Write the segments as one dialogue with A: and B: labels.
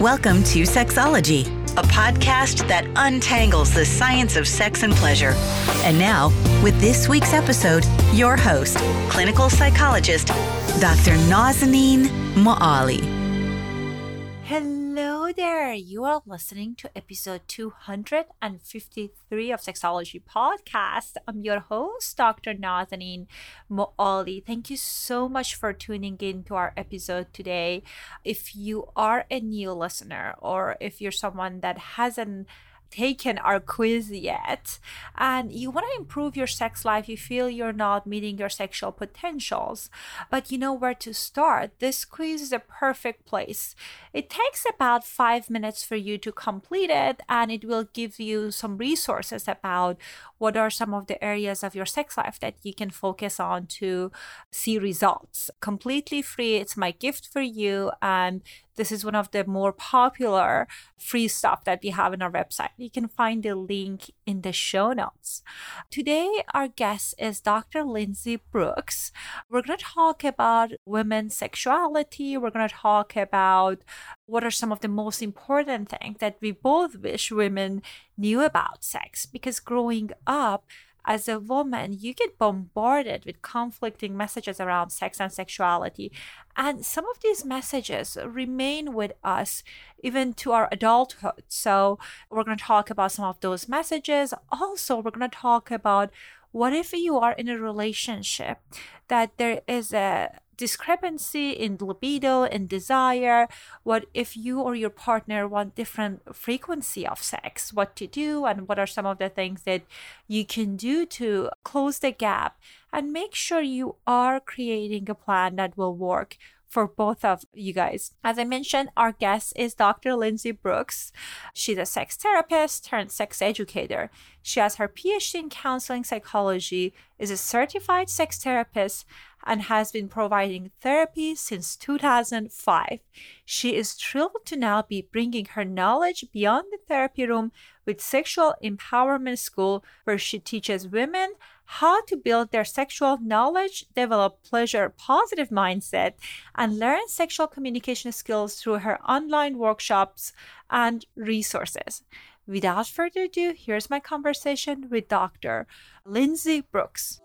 A: Welcome to Sexology, a podcast that untangles the science of sex and pleasure. And now, with this week's episode, your host, clinical psychologist, Dr. Nazanin Moali.
B: Hello there. You are listening to episode 253 of Sexology Podcast. I'm your host, Dr. Nazanin Moali. Thank you so much for tuning in to our episode today. If you are a new listener or if you're someone that hasn't taken our quiz yet and you want to improve your sex life, you feel you're not meeting your sexual potentials, but you know where to start, this quiz is a perfect place. It takes about five minutes for you to complete it, and it will give you some resources about what are some of the areas of your sex life that you can focus on to see results. Completely free. It's my gift for you. And this is one of the more popular free stuff that we have in our website. You can find the link in the show notes. Today, our guest is Dr. Lindsay Brooks. We're going to talk about women's sexuality. We're going to talk about what are some of the most important things that we both wish women knew about sex because growing up, as a woman, you get bombarded with conflicting messages around sex and sexuality. And some of these messages remain with us even to our adulthood. So, we're going to talk about some of those messages. Also, we're going to talk about what if you are in a relationship that there is a discrepancy in libido and desire what if you or your partner want different frequency of sex what to do and what are some of the things that you can do to close the gap and make sure you are creating a plan that will work for both of you guys. As I mentioned, our guest is Dr. Lindsay Brooks. She's a sex therapist turned sex educator. She has her PhD in counseling psychology, is a certified sex therapist, and has been providing therapy since 2005. She is thrilled to now be bringing her knowledge beyond the therapy room with Sexual Empowerment School, where she teaches women how to build their sexual knowledge, develop pleasure positive mindset, and learn sexual communication skills through her online workshops and resources. Without further ado, here's my conversation with Dr. Lindsay Brooks.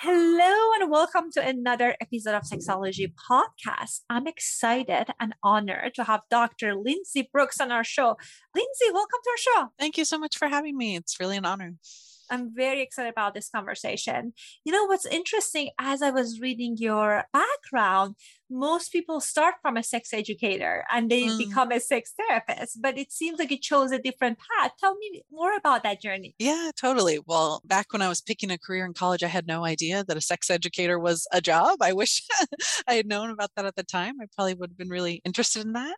B: Hello and welcome to another episode of Sexology Podcast. I'm excited and honored to have Dr. Lindsay Brooks on our show. Lindsay, welcome to our show.
C: Thank you so much for having me. It's really an honor.
B: I'm very excited about this conversation. You know, what's interesting as I was reading your background, most people start from a sex educator and they mm. become a sex therapist, but it seems like you chose a different path. Tell me more about that journey.
C: Yeah, totally. Well, back when I was picking a career in college, I had no idea that a sex educator was a job. I wish I had known about that at the time. I probably would have been really interested in that.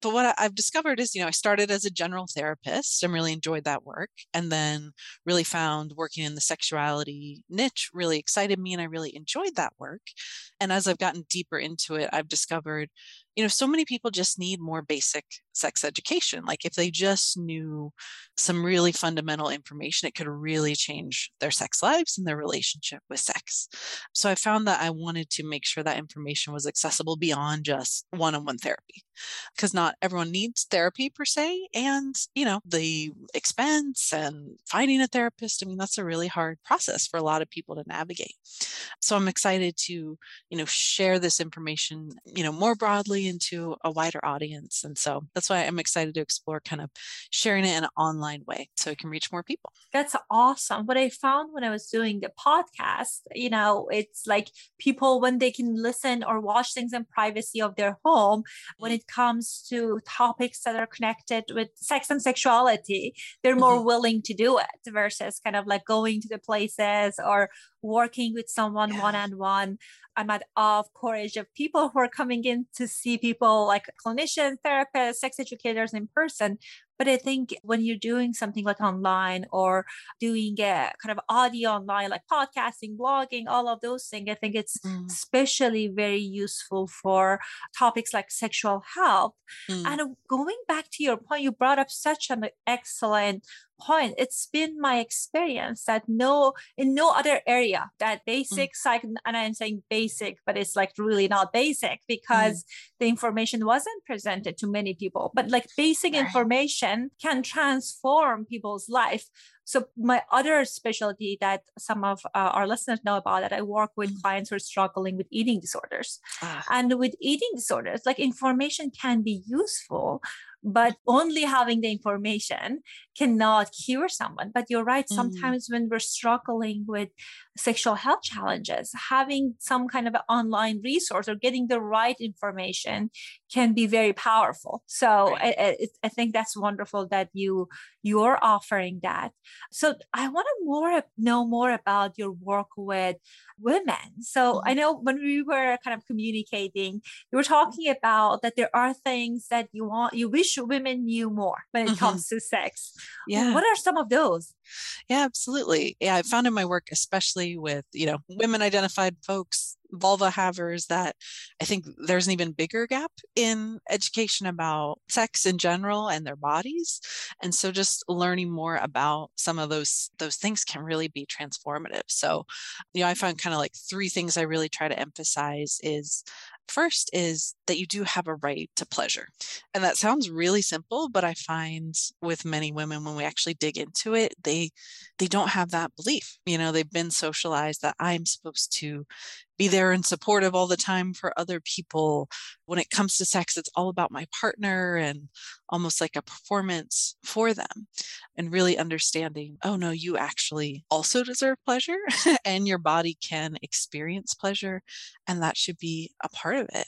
C: But what I've discovered is, you know, I started as a general therapist and really enjoyed that work. And then really found working in the sexuality niche really excited me and I really enjoyed that work. And as I've gotten deeper into it, I've discovered, you know, so many people just need more basic sex education. Like if they just knew some really fundamental information, it could really change their sex lives and their relationship with sex. So I found that I wanted to make sure that information was accessible beyond just one on one therapy because not everyone needs therapy per se. And, you know, the expense and finding a therapist, I mean, that's a really hard process for a lot of people to navigate. So I'm excited to, you know, share this information, you know, more broadly into a wider audience. And so that's that's why I'm excited to explore kind of sharing it in an online way so it can reach more people.
B: That's awesome. What I found when I was doing the podcast, you know, it's like people when they can listen or watch things in privacy of their home, when it comes to topics that are connected with sex and sexuality, they're more mm-hmm. willing to do it versus kind of like going to the places or working with someone one on one. I'm at awe of courage of people who are coming in to see people like clinicians, therapists, sex educators in person But I think when you're doing something like online or doing a kind of audio online, like podcasting, blogging, all of those things, I think it's mm. especially very useful for topics like sexual health. Mm. And going back to your point, you brought up such an excellent point it's been my experience that no in no other area that mm. basic mm. psych and i'm saying basic but it's like really not basic because mm. the information wasn't presented to many people but like basic right. information can transform people's life so my other specialty that some of uh, our listeners know about that I work with mm. clients who are struggling with eating disorders. Ah. And with eating disorders, like information can be useful, but only having the information cannot cure someone. But you're right. Mm. Sometimes mm. when we're struggling with sexual health challenges, having some kind of online resource or getting the right information can be very powerful. So right. I, I, I, think that's wonderful that you you're offering that. So I want to more know more about your work with women. So mm-hmm. I know when we were kind of communicating, you were talking about that there are things that you want you wish women knew more when it mm-hmm. comes to sex. Yeah. What are some of those?
C: Yeah, absolutely. Yeah, I found in my work, especially with, you know, women identified folks, vulva havers, that I think there's an even bigger gap in education about sex in general and their bodies. And so just learning more about some of those those things can really be transformative. So, you know, I found kind of like three things I really try to emphasize is First is that you do have a right to pleasure. And that sounds really simple, but I find with many women when we actually dig into it, they they don't have that belief. You know, they've been socialized that I'm supposed to be there and supportive all the time for other people. When it comes to sex, it's all about my partner and almost like a performance for them. And really understanding, oh no, you actually also deserve pleasure and your body can experience pleasure and that should be a part of it.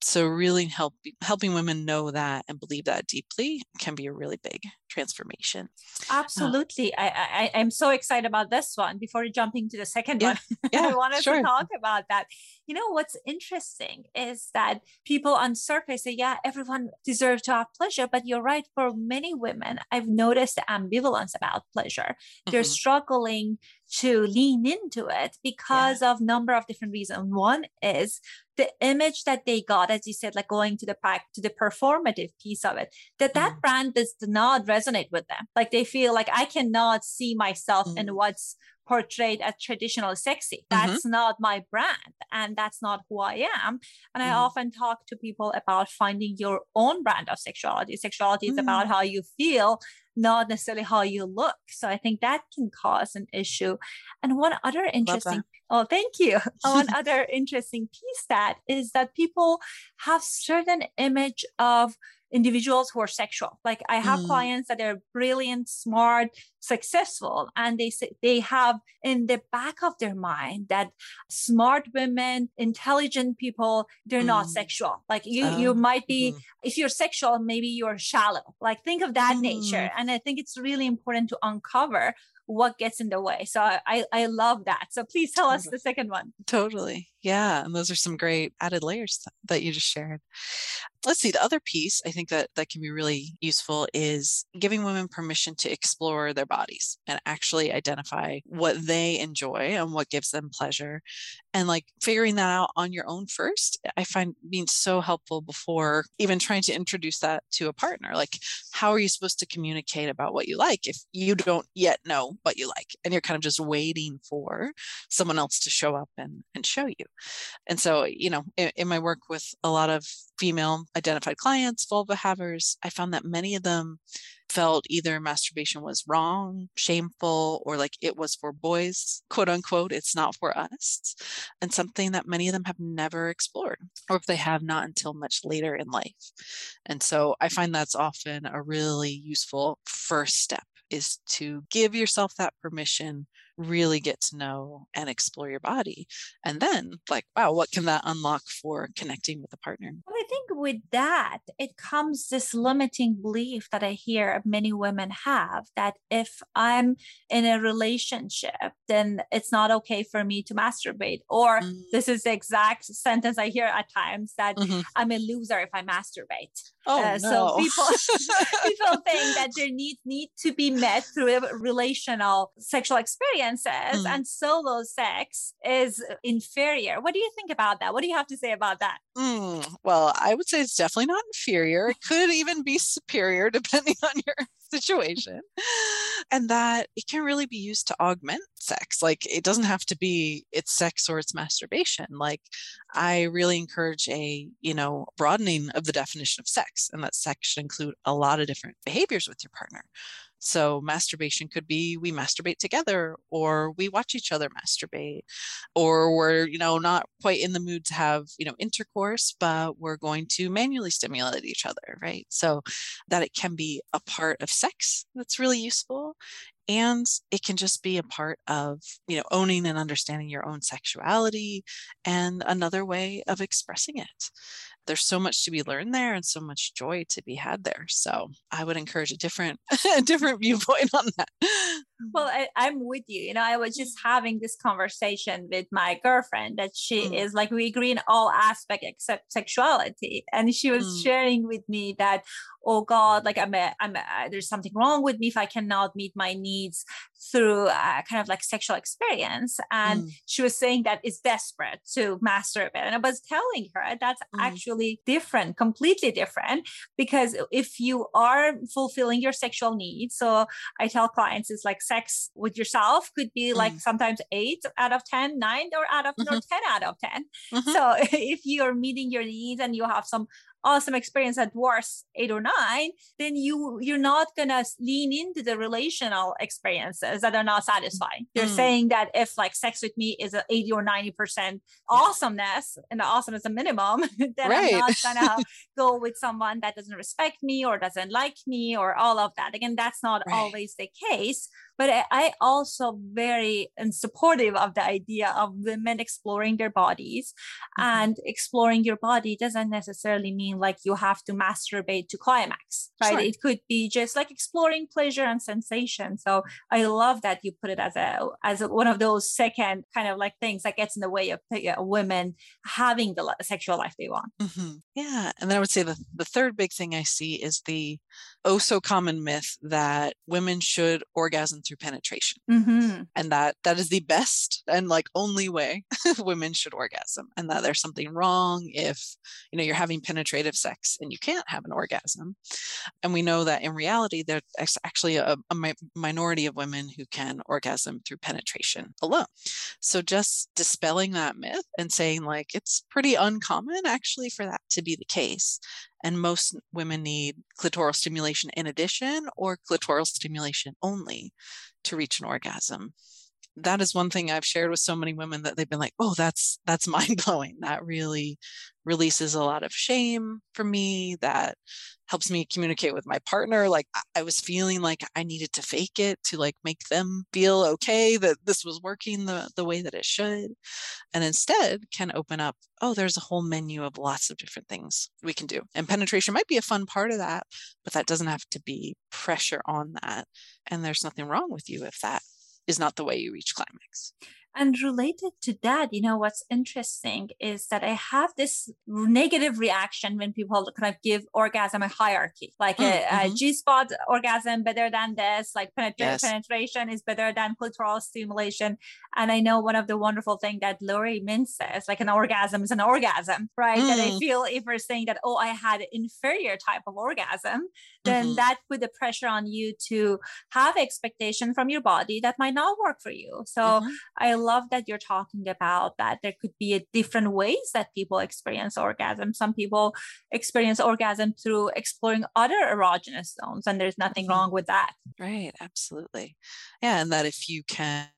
C: So really help helping women know that and believe that deeply can be a really big transformation.
B: Uh Absolutely. Uh, I, I am so excited about this one. Before jumping to the second yeah, one, yeah, I wanted sure. to talk about that. You know what's interesting is that people on surface say, yeah, everyone deserves to have pleasure, but you're right. For many women, I've noticed ambivalence about pleasure. They're mm-hmm. struggling to lean into it because yeah. of number of different reasons. One is the image that they got, as you said, like going to the pack to the performative piece of it, that that mm. brand does not resonate with them. Like they feel like I cannot see myself mm. in what's portrayed as traditional sexy. Mm-hmm. That's mm-hmm. not my brand and that's not who I am. And mm. I often talk to people about finding your own brand of sexuality. Sexuality is about mm. how you feel, not necessarily how you look. So I think that can cause an issue. And one other interesting Oh, thank you. One other interesting piece that is that people have certain image of individuals who are sexual. Like I have mm. clients that are brilliant, smart, successful, and they say they have in the back of their mind that smart women, intelligent people, they're mm. not sexual. Like you, you oh, might be mm. if you're sexual, maybe you're shallow. Like think of that nature. Mm. And I think it's really important to uncover what gets in the way. So I, I love that. So please tell us the second one.
C: Totally. Yeah. And those are some great added layers that you just shared. Let's see. The other piece I think that that can be really useful is giving women permission to explore their bodies and actually identify what they enjoy and what gives them pleasure. And like figuring that out on your own first, I find being so helpful before even trying to introduce that to a partner. Like, how are you supposed to communicate about what you like if you don't yet know what you like and you're kind of just waiting for someone else to show up and, and show you and so you know in, in my work with a lot of female identified clients vulva havers i found that many of them felt either masturbation was wrong, shameful, or like it was for boys, quote unquote, it's not for us, and something that many of them have never explored, or if they have not until much later in life. And so I find that's often a really useful first step is to give yourself that permission really get to know and explore your body. And then, like, wow, what can that unlock for connecting with a partner?
B: Well, I think with that, it comes this limiting belief that I hear many women have that if I'm in a relationship, then it's not okay for me to masturbate. Or mm. this is the exact sentence I hear at times that mm-hmm. I'm a loser if I masturbate.
C: Oh, uh, no. So
B: people people think that their needs need to be met through a relational sexual experiences, mm. and solo sex is inferior. What do you think about that? What do you have to say about that?
C: Mm, well, I would say it's definitely not inferior. It could even be superior depending on your situation and that it can really be used to augment sex like it doesn't have to be it's sex or it's masturbation like i really encourage a you know broadening of the definition of sex and that sex should include a lot of different behaviors with your partner so masturbation could be we masturbate together or we watch each other masturbate or we're, you know, not quite in the mood to have, you know, intercourse, but we're going to manually stimulate each other, right? So that it can be a part of sex. That's really useful and it can just be a part of you know owning and understanding your own sexuality and another way of expressing it there's so much to be learned there and so much joy to be had there. So I would encourage a different, a different viewpoint on that.
B: Well, I, am with you. You know, I was just having this conversation with my girlfriend that she mm. is like we agree in all aspects except sexuality, and she was mm. sharing with me that oh god like i'm a, i'm a, there's something wrong with me if i cannot meet my needs through a kind of like sexual experience and mm. she was saying that it's desperate to masturbate and i was telling her that's mm. actually different completely different because if you are fulfilling your sexual needs so i tell clients it's like sex with yourself could be mm. like sometimes eight out of ten, nine or out of mm-hmm. or 10 out of 10 mm-hmm. so if you're meeting your needs and you have some awesome experience at worst eight or nine, then you you're not gonna lean into the relational experiences that are not satisfying. You're mm. saying that if like sex with me is a 80 or 90 percent awesomeness and the awesome is a minimum, then right. I'm not gonna go with someone that doesn't respect me or doesn't like me or all of that. Again, that's not right. always the case but I also very supportive of the idea of women exploring their bodies mm-hmm. and exploring your body doesn't necessarily mean like you have to masturbate to climax right sure. it could be just like exploring pleasure and sensation so i love that you put it as a as a, one of those second kind of like things that gets in the way of uh, women having the sexual life they want
C: mm-hmm. yeah and then i would say the, the third big thing i see is the oh so common myth that women should orgasm through penetration. Mm-hmm. and that that is the best and like only way women should orgasm and that there's something wrong if you know you're having penetrative sex and you can't have an orgasm. And we know that in reality there's actually a, a mi- minority of women who can orgasm through penetration alone. So just dispelling that myth and saying like it's pretty uncommon actually for that to be the case and most women need clitoral stimulation in addition or clitoral stimulation only to reach an orgasm that is one thing I've shared with so many women that they've been like, "Oh, that's that's mind blowing. That really releases a lot of shame for me. That helps me communicate with my partner. Like I was feeling like I needed to fake it to like make them feel okay that this was working the the way that it should, and instead can open up. Oh, there's a whole menu of lots of different things we can do, and penetration might be a fun part of that, but that doesn't have to be pressure on that. And there's nothing wrong with you if that is not the way you reach climax.
B: And related to that, you know, what's interesting is that I have this negative reaction when people kind of give orgasm a hierarchy, like mm, a, mm-hmm. a G spot orgasm better than this, like penetra- yes. penetration is better than clitoral stimulation. And I know one of the wonderful things that Laurie Mintz says, like an orgasm is an orgasm, right? Mm. That I mm. feel if we're saying that, oh, I had an inferior type of orgasm, then mm-hmm. that put the pressure on you to have expectation from your body that might not work for you. So mm-hmm. I love that you're talking about that there could be a different ways that people experience orgasm. Some people experience orgasm through exploring other erogenous zones, and there's nothing mm-hmm. wrong with that.
C: Right, absolutely. Yeah, and that if you can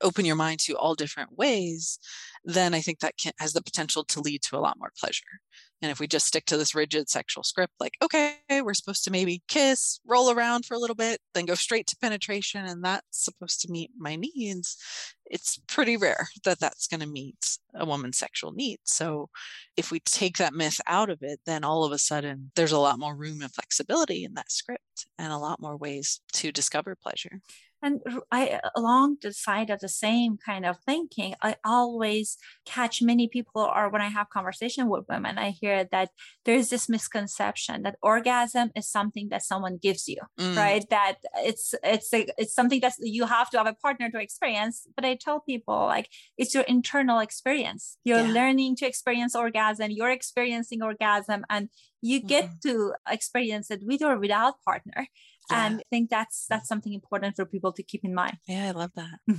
C: open your mind to all different ways, then I think that can, has the potential to lead to a lot more pleasure. And if we just stick to this rigid sexual script, like, okay, we're supposed to maybe kiss, roll around for a little bit, then go straight to penetration, and that's supposed to meet my needs, it's pretty rare that that's going to meet a woman's sexual needs. So if we take that myth out of it, then all of a sudden there's a lot more room and flexibility in that script and a lot more ways to discover pleasure.
B: And I, along the side of the same kind of thinking, I always catch many people, or when I have conversation with women, I hear that there's this misconception that orgasm is something that someone gives you, mm. right? That it's it's a, it's something that you have to have a partner to experience. But I tell people like it's your internal experience. You're yeah. learning to experience orgasm. You're experiencing orgasm, and you get mm-hmm. to experience it with or without partner yeah. and i think that's that's something important for people to keep in mind
C: yeah i love that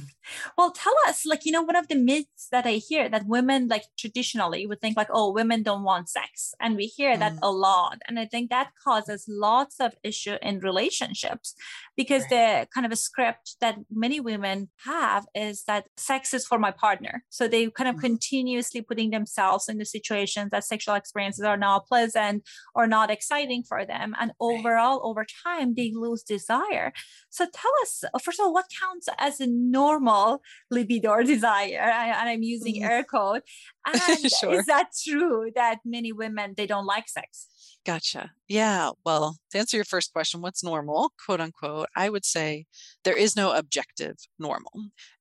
B: well tell us like you know one of the myths that i hear that women like traditionally would think like oh women don't want sex and we hear mm. that a lot and i think that causes lots of issue in relationships because right. the kind of a script that many women have is that sex is for my partner so they kind of mm. continuously putting themselves in the situations that sexual experiences are not pleasant or not exciting for them and overall right. over time they lose desire. So tell us, uh, first of all, what counts as a normal libido or desire? and I'm using mm. air quote. And sure. is that true that many women they don't like sex?
C: Gotcha. Yeah. Well, to answer your first question, what's normal, quote unquote, I would say there is no objective normal.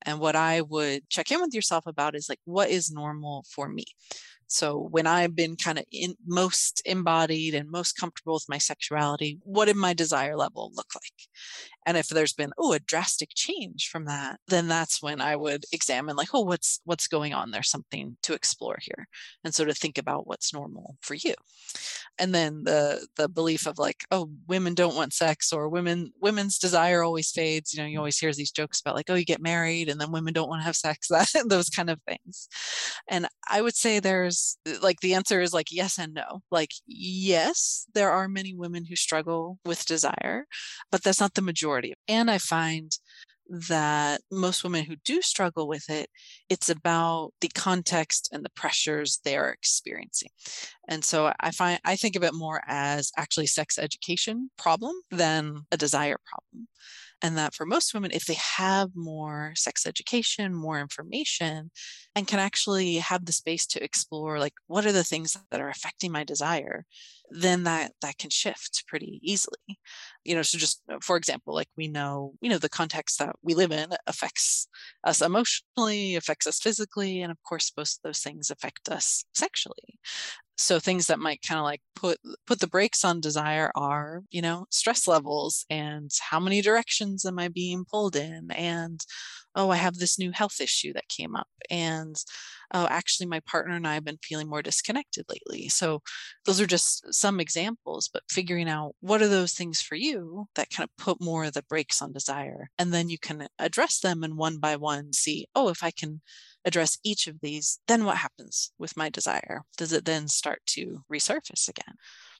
C: And what I would check in with yourself about is like, what is normal for me? So when I've been kind of most embodied and most comfortable with my sexuality, what did my desire level look like? And if there's been oh a drastic change from that, then that's when I would examine like oh what's what's going on? There's something to explore here, and so to think about what's normal for you. And then the the belief of like oh women don't want sex or women women's desire always fades. You know you always hear these jokes about like oh you get married and then women don't want to have sex that those kind of things. And I would say there's uh, like the answer is like yes and no. Like yes there are many women who struggle with desire, but that's not the majority majority. And I find that most women who do struggle with it, it's about the context and the pressures they're experiencing. And so I find I think of it more as actually sex education problem than a desire problem and that for most women if they have more sex education more information and can actually have the space to explore like what are the things that are affecting my desire then that that can shift pretty easily. You know so just uh, for example like we know you know the context that we live in affects us emotionally affects us physically and of course both of those things affect us sexually. So things that might kind of like put put the brakes on desire are you know stress levels and how many directions am i being pulled in? And oh i have this new health issue that came up. And oh actually my partner and i have been feeling more disconnected lately. So those are just some examples but figuring out what are those things for you that kind of put more of the brakes on desire and then you can address them and one by one see oh if i can address each of these, then what happens with my desire? Does it then start to resurface again?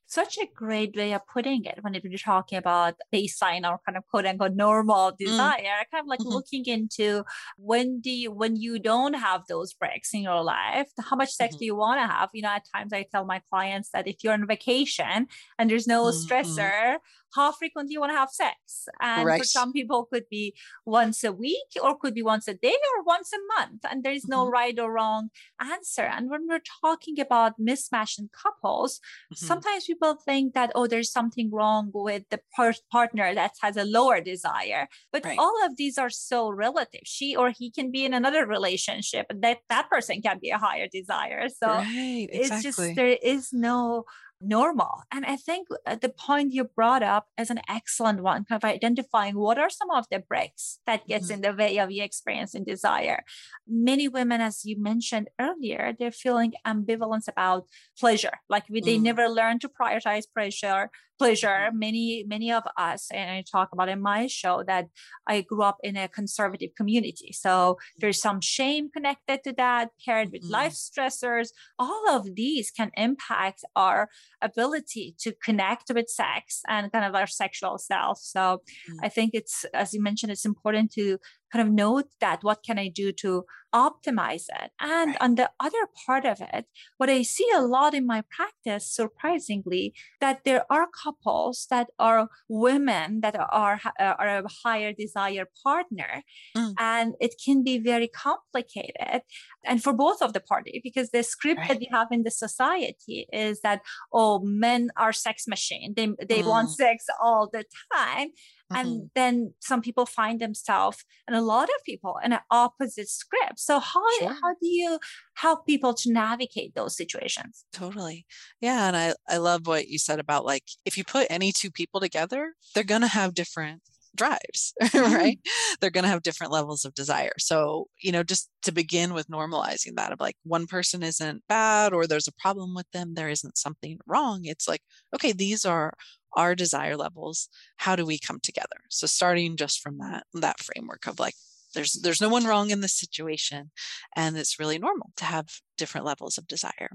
B: Such a great way of putting it when you're talking about baseline or kind of quote unquote normal mm. desire, mm. kind of like mm-hmm. looking into when do you when you don't have those brakes in your life, how much sex mm-hmm. do you want to have? You know, at times I tell my clients that if you're on vacation and there's no mm-hmm. stressor, how frequently you want to have sex. And right. for some people could be once a week or could be once a day or once a month. And there is no mm-hmm. right or wrong answer. And when we're talking about mismatch in couples, mm-hmm. sometimes people think that, oh, there's something wrong with the par- partner that has a lower desire. But right. all of these are so relative. She or he can be in another relationship and that that person can be a higher desire. So right, exactly. it's just, there is no normal. And I think uh, the point you brought up is an excellent one, kind of identifying what are some of the brakes that gets mm-hmm. in the way of your experience and desire. Many women, as you mentioned earlier, they're feeling ambivalence about pleasure. Like we, mm. they never learn to prioritize pleasure pleasure. Many, many of us, and I talk about in my show that I grew up in a conservative community. So there's some shame connected to that, paired with mm-hmm. life stressors. All of these can impact our ability to connect with sex and kind of our sexual self. So mm-hmm. I think it's, as you mentioned, it's important to kind of note that what can I do to optimize it? And on the other part of it, what I see a lot in my practice, surprisingly, that there are couples that are women that are, uh, are a higher desire partner. Mm. And it can be very complicated. And for both of the party, because the script right. that we have in the society is that, oh, men are sex machine. They, they mm. want sex all the time. Mm-hmm. And then some people find themselves, and a lot of people, in an opposite script. So how sure. how do you help people to navigate those situations?
C: Totally, yeah. And I I love what you said about like if you put any two people together, they're gonna have different drives, mm-hmm. right? They're going to have different levels of desire. So, you know, just to begin with normalizing that of like one person isn't bad or there's a problem with them, there isn't something wrong. It's like, okay, these are our desire levels how do we come together? So starting just from that that framework of like there's there's no one wrong in this situation and it's really normal to have different levels of desire.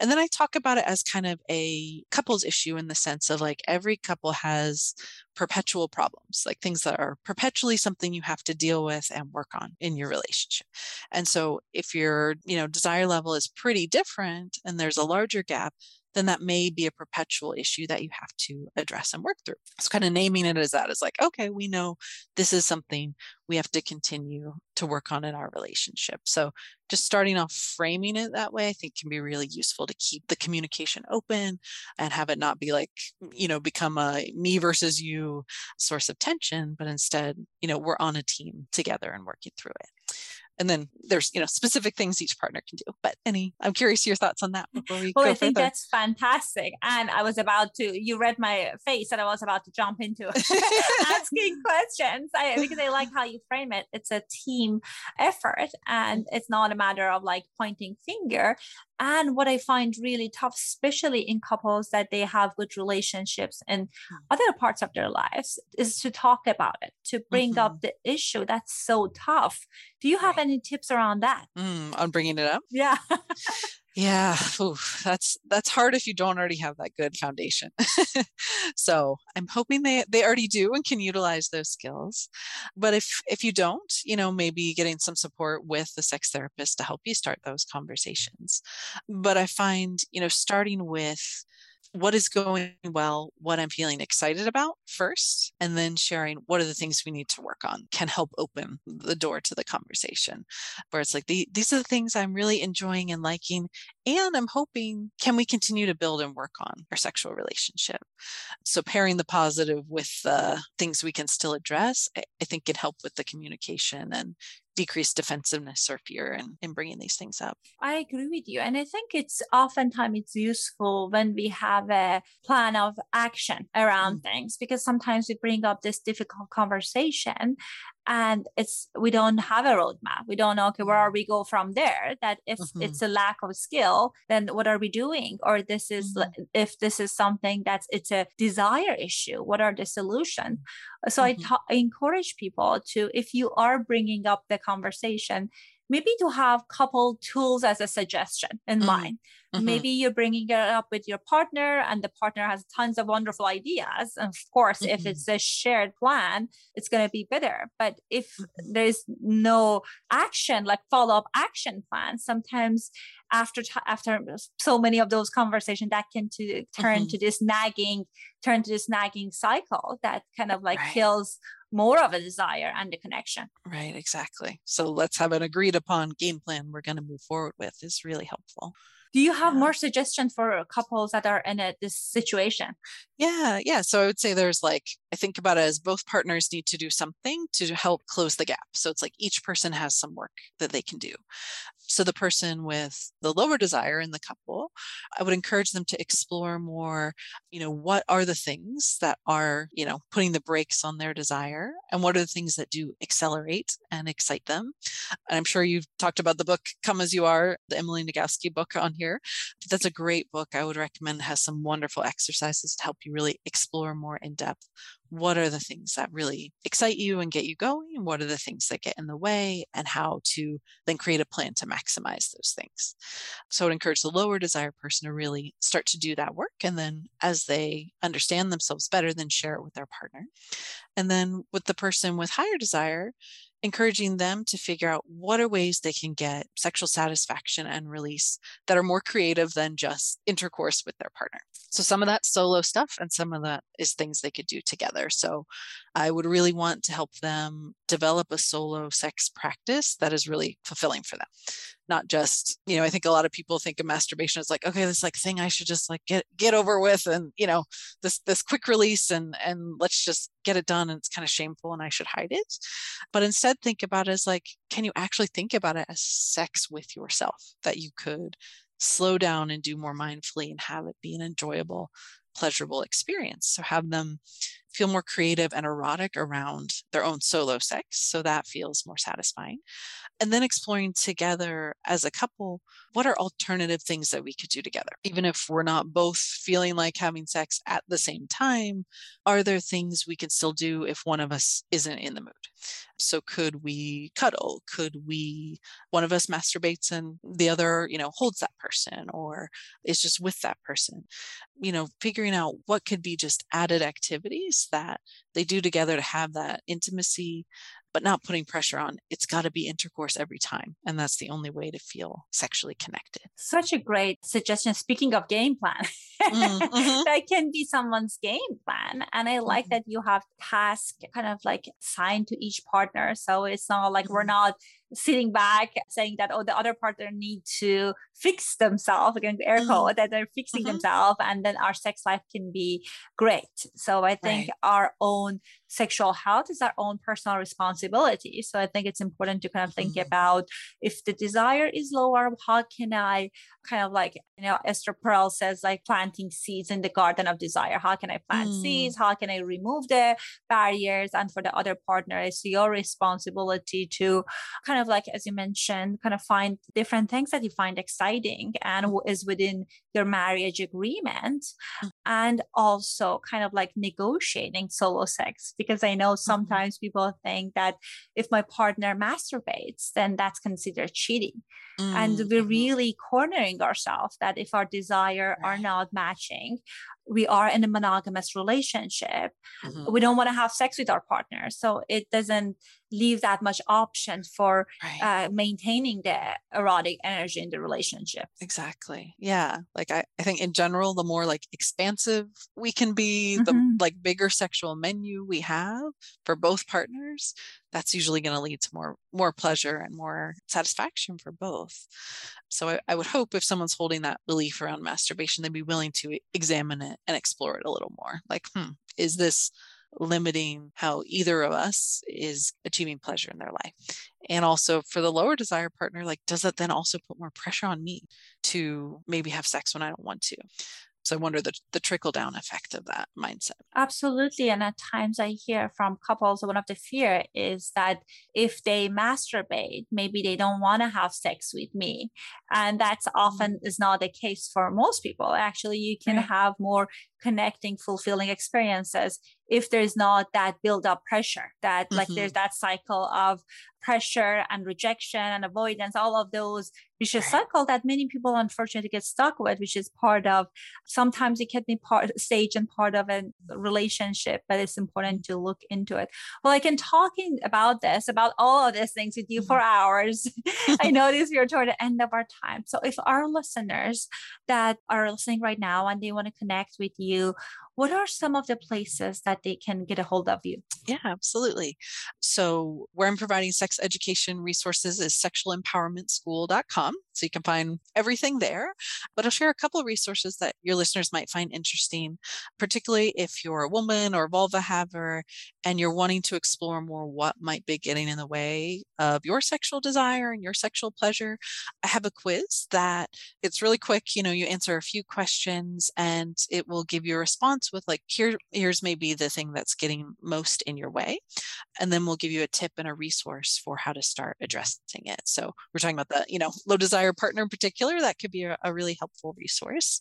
C: And then i talk about it as kind of a couples issue in the sense of like every couple has perpetual problems like things that are perpetually something you have to deal with and work on in your relationship. And so if your you know desire level is pretty different and there's a larger gap then that may be a perpetual issue that you have to address and work through. So, kind of naming it as that is like, okay, we know this is something we have to continue to work on in our relationship. So, just starting off framing it that way, I think can be really useful to keep the communication open and have it not be like, you know, become a me versus you source of tension, but instead, you know, we're on a team together and working through it and then there's you know specific things each partner can do. But any i'm curious your thoughts on that before we
B: well
C: i
B: think that's fantastic. And i was about to you read my face and i was about to jump into asking questions. I, because i like how you frame it. It's a team effort and it's not a matter of like pointing finger and what I find really tough, especially in couples that they have good relationships and mm. other parts of their lives, is to talk about it, to bring mm-hmm. up the issue. That's so tough. Do you have right. any tips around that?
C: Mm, on bringing it up?
B: Yeah.
C: yeah oof, that's that's hard if you don't already have that good foundation. So i'm hoping they they already do and can utilize those skills. But if if you don't you know maybe getting some support with the sex therapist to help you start those conversations. But i find you know starting with what is going well, what I'm feeling excited about first, and then sharing what are the things we need to work on can help open the door to the conversation. Where it's like, the, these are the things I'm really enjoying and liking, and I'm hoping can we continue to build and work on our sexual relationship? So pairing the positive with the things we can still address, I, I think can help with the communication and decrease defensiveness or fear in, in bringing these things up.
B: I agree with you. And I think it's oftentimes it's useful when we have a plan of action around mm. things because sometimes we bring up this difficult conversation and it's we don't have a roadmap we don't know okay where are we go from there that if mm-hmm. it's a lack of skill then what are we doing or this is mm-hmm. if this is something that's it's a desire issue what are the solution so mm-hmm. I, ta- I encourage people to if you are bringing up the conversation maybe to have couple tools as a suggestion in mm-hmm. mind Mm-hmm. Maybe you're bringing it up with your partner, and the partner has tons of wonderful ideas. And of course, mm-hmm. if it's a shared plan, it's going to be better. But if mm-hmm. there's no action, like follow up action plan, sometimes after t- after so many of those conversations, that can to turn mm-hmm. to this nagging, turn to this nagging cycle that kind of like right. kills more of a desire and a connection.
C: Right, exactly. So let's have an agreed upon game plan we're going to move forward with is really helpful.
B: Do you have yeah. more suggestions for couples that are in a, this situation?
C: Yeah, yeah. So I would say there's like, I think about it as both partners need to do something to help close the gap. So it's like each person has some work that they can do. So the person with the lower desire in the couple, I would encourage them to explore more, you know, what are the things that are, you know, putting the brakes on their desire and what are the things that do accelerate and excite them. And I'm sure you've talked about the book Come As You Are, the Emily Nagoski book on here. That's a great book. I would recommend it has some wonderful exercises to help you really explore more in depth what are the things that really excite you and get you going? What are the things that get in the way? And how to then create a plan to maximize those things. So I would encourage the lower desire person to really start to do that work. And then as they understand themselves better, then share it with their partner. And then with the person with higher desire, encouraging them to figure out what are ways they can get sexual satisfaction and release that are more creative than just intercourse with their partner. So some of that solo stuff and some of that is things they could do together. So I would really want to help them develop a solo sex practice that is really fulfilling for them. Not just, you know, I think a lot of people think of masturbation as like, okay, this like thing I should just like get get over with and, you know, this this quick release and and let's just get it done and it's kind of shameful and I should hide it. But instead think about it as like, can you actually think about it as sex with yourself that you could slow down and do more mindfully and have it be an enjoyable, pleasurable experience? So have them feel more creative and erotic around their own solo sex. So that feels more satisfying. And then exploring together as a couple what are alternative things that we could do together? Even if we're not both feeling like having sex at the same time, are there things we can still do if one of us isn't in the mood? So could we cuddle? Could we, one of us masturbates and the other, you know, holds that person or is just with that person? You know, figuring out what could be just added activities that they do together to have that intimacy but not putting pressure on it's got to be intercourse every time and that's the only way to feel sexually connected
B: such a great suggestion speaking of game plan mm-hmm. that can be someone's game plan and i like mm-hmm. that you have task kind of like assigned to each partner so it's not like mm-hmm. we're not sitting back saying that oh the other partner need to fix themselves again air mm-hmm. quote that they're fixing mm-hmm. themselves and then our sex life can be great so i think right. our own sexual health is our own personal responsibility so i think it's important to kind of think mm-hmm. about if the desire is lower how can i kind of like you know esther perel says like planting seeds in the garden of desire how can i plant mm. seeds how can i remove the barriers and for the other partner it's your responsibility to kind of like as you mentioned kind of find different things that you find exciting and is within your marriage agreement mm. and also kind of like negotiating solo sex because i know mm-hmm. sometimes mm-hmm. people think that if my partner masturbates then that's considered cheating mm-hmm. and we're really cornering ourselves that if our desire right. are not matching we are in a monogamous relationship mm-hmm. we don't want to have sex with our partner so it doesn't leave that much option for right. uh, maintaining the erotic energy in the relationship.
C: Exactly. Yeah. Like I, I think in general the more like expansive we can be mm-hmm. the like bigger sexual menu we have for both partners that's usually going to lead to more more pleasure and more satisfaction for both. So I, I, would hope if someone's holding that belief around masturbation they'd be willing to examine it and explore it a little more. Like hmm is this limiting how either of us is achieving pleasure in their life and also for the lower desire partner like does that then also put more pressure on me to maybe have sex when i don't want to so I wonder the, the trickle down effect of that mindset.
B: Absolutely. And at times I hear from couples, one of the fear is that if they masturbate, maybe they don't want to have sex with me. And that's often mm-hmm. is not the case for most people. Actually, you can right. have more connecting, fulfilling experiences if there's not that build up pressure that mm-hmm. like there's mm-hmm. that cycle of pressure and rejection and avoidance all of those vicious cycle that many people unfortunately get stuck with which is part of sometimes it can be part stage and part of a relationship but it's important to look into it well i can talking about this about all of these things with you for mm-hmm. hours i notice we're toward the end of our time so if our listeners that are listening right now and they want to connect with you what are some of the places that they can get a hold of you?
C: Yeah, absolutely. So, where I'm providing sex education resources is sexualempowermentschool.com. So, you can find everything there. But I'll share a couple of resources that your listeners might find interesting, particularly if you're a woman or vulva haver and you're wanting to explore more what might be getting in the way of your sexual desire and your sexual pleasure. I have a quiz that it's really quick. You know, you answer a few questions and it will give you a response with like here here's maybe the thing that's getting most in your way and then we'll give you a tip and a resource for how to start addressing it. So we're talking about the you know low desire partner in particular that could be a, a really helpful resource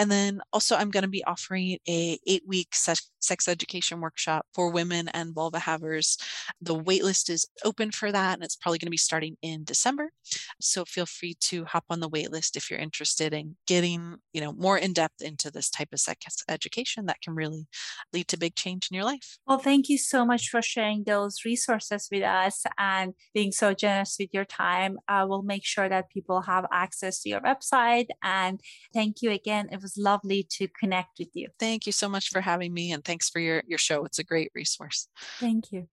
C: And then also I'm going to be offering a eight week sex, education workshop for women and vulva havers. The waitlist is open for that and it's probably going to be starting in December. So feel free to hop on the waitlist if you're interested in getting, you know, more in depth into this type of sex education that can really lead to big change in your life.
B: Well, thank you so much for sharing those resources with us and being so generous with your time. I will make sure that people have access to your website. And thank you again. It was lovely to connect with you.
C: Thank you so much for having me and thanks for your, your show. It's a great resource.
B: Thank you.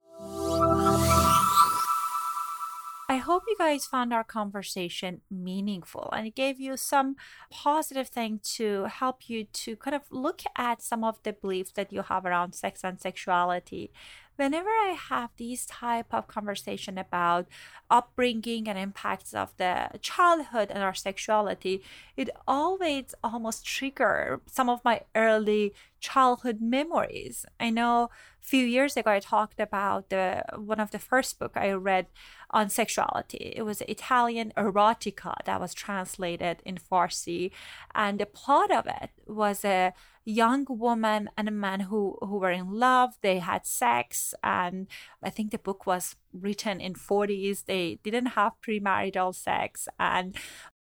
B: I hope you guys found our conversation meaningful and it gave you some positive thing to help you to kind of look at some of the beliefs that you have around sex and sexuality whenever I have these type of conversation about upbringing and impacts of the childhood and our sexuality, it always almost trigger some of my early childhood memories. I know a few years ago I talked about the one of the first book I read on sexuality. It was Italian erotica that was translated in Farsi, and the plot of it was a young woman and a man who who were in love they had sex and i think the book was written in 40s they didn't have premarital sex. And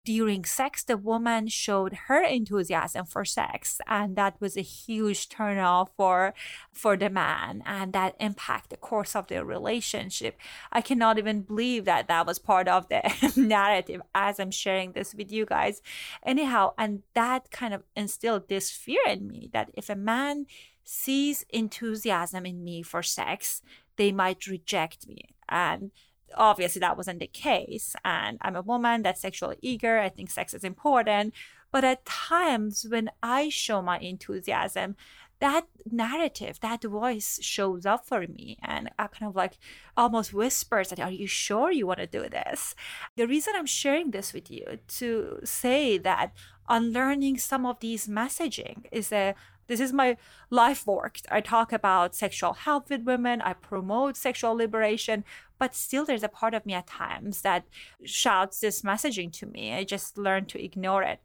B: during sex the woman showed her enthusiasm for sex. And that was a huge turnoff for for the man. And that impact the course of their relationship. I cannot even believe that that was part of the narrative as i'm sharing this with you guys. Anyhow and that kind of instilled this fear in me that if a man sees enthusiasm in me for sex they might reject me and obviously that wasn't the case. And I'm a woman that's sexually eager. I think sex is important. But at times when I show my enthusiasm, that narrative, that voice shows up for me and I kind of like almost whispers that, are you sure you want to do this? The reason I'm sharing this with you to say that unlearning some of these messaging is a this is my life work. I talk about sexual health with women. I promote sexual liberation, but still there's a part of me at times that shouts this messaging to me. I just learn to ignore it.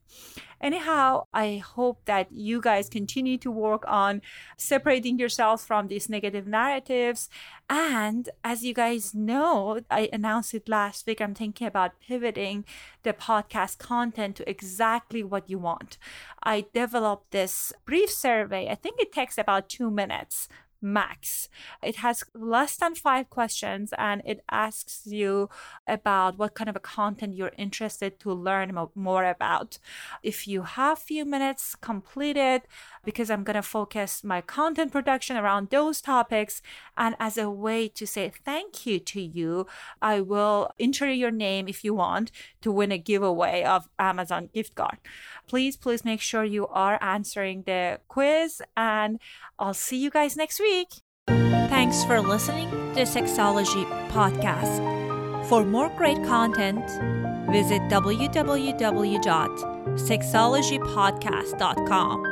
B: Anyhow, I hope that you guys continue to work on separating yourselves from these negative narratives. And as you guys know, I announced it last week. I'm thinking about pivoting the podcast content to exactly what you want. I developed this brief survey. I think it takes about two minutes max. It has less than five questions and it asks you about what kind of a content you're interested to learn more about. If you have few minutes, complete it because I'm going to focus my content production around those topics. And as a way to say thank you to you, I will enter your name if you want to win a giveaway of Amazon gift card. Please, please make sure you are answering the quiz and I'll see you guys next week. Thanks for listening to the Sexology Podcast. For more great content, visit www.sexologypodcast.com.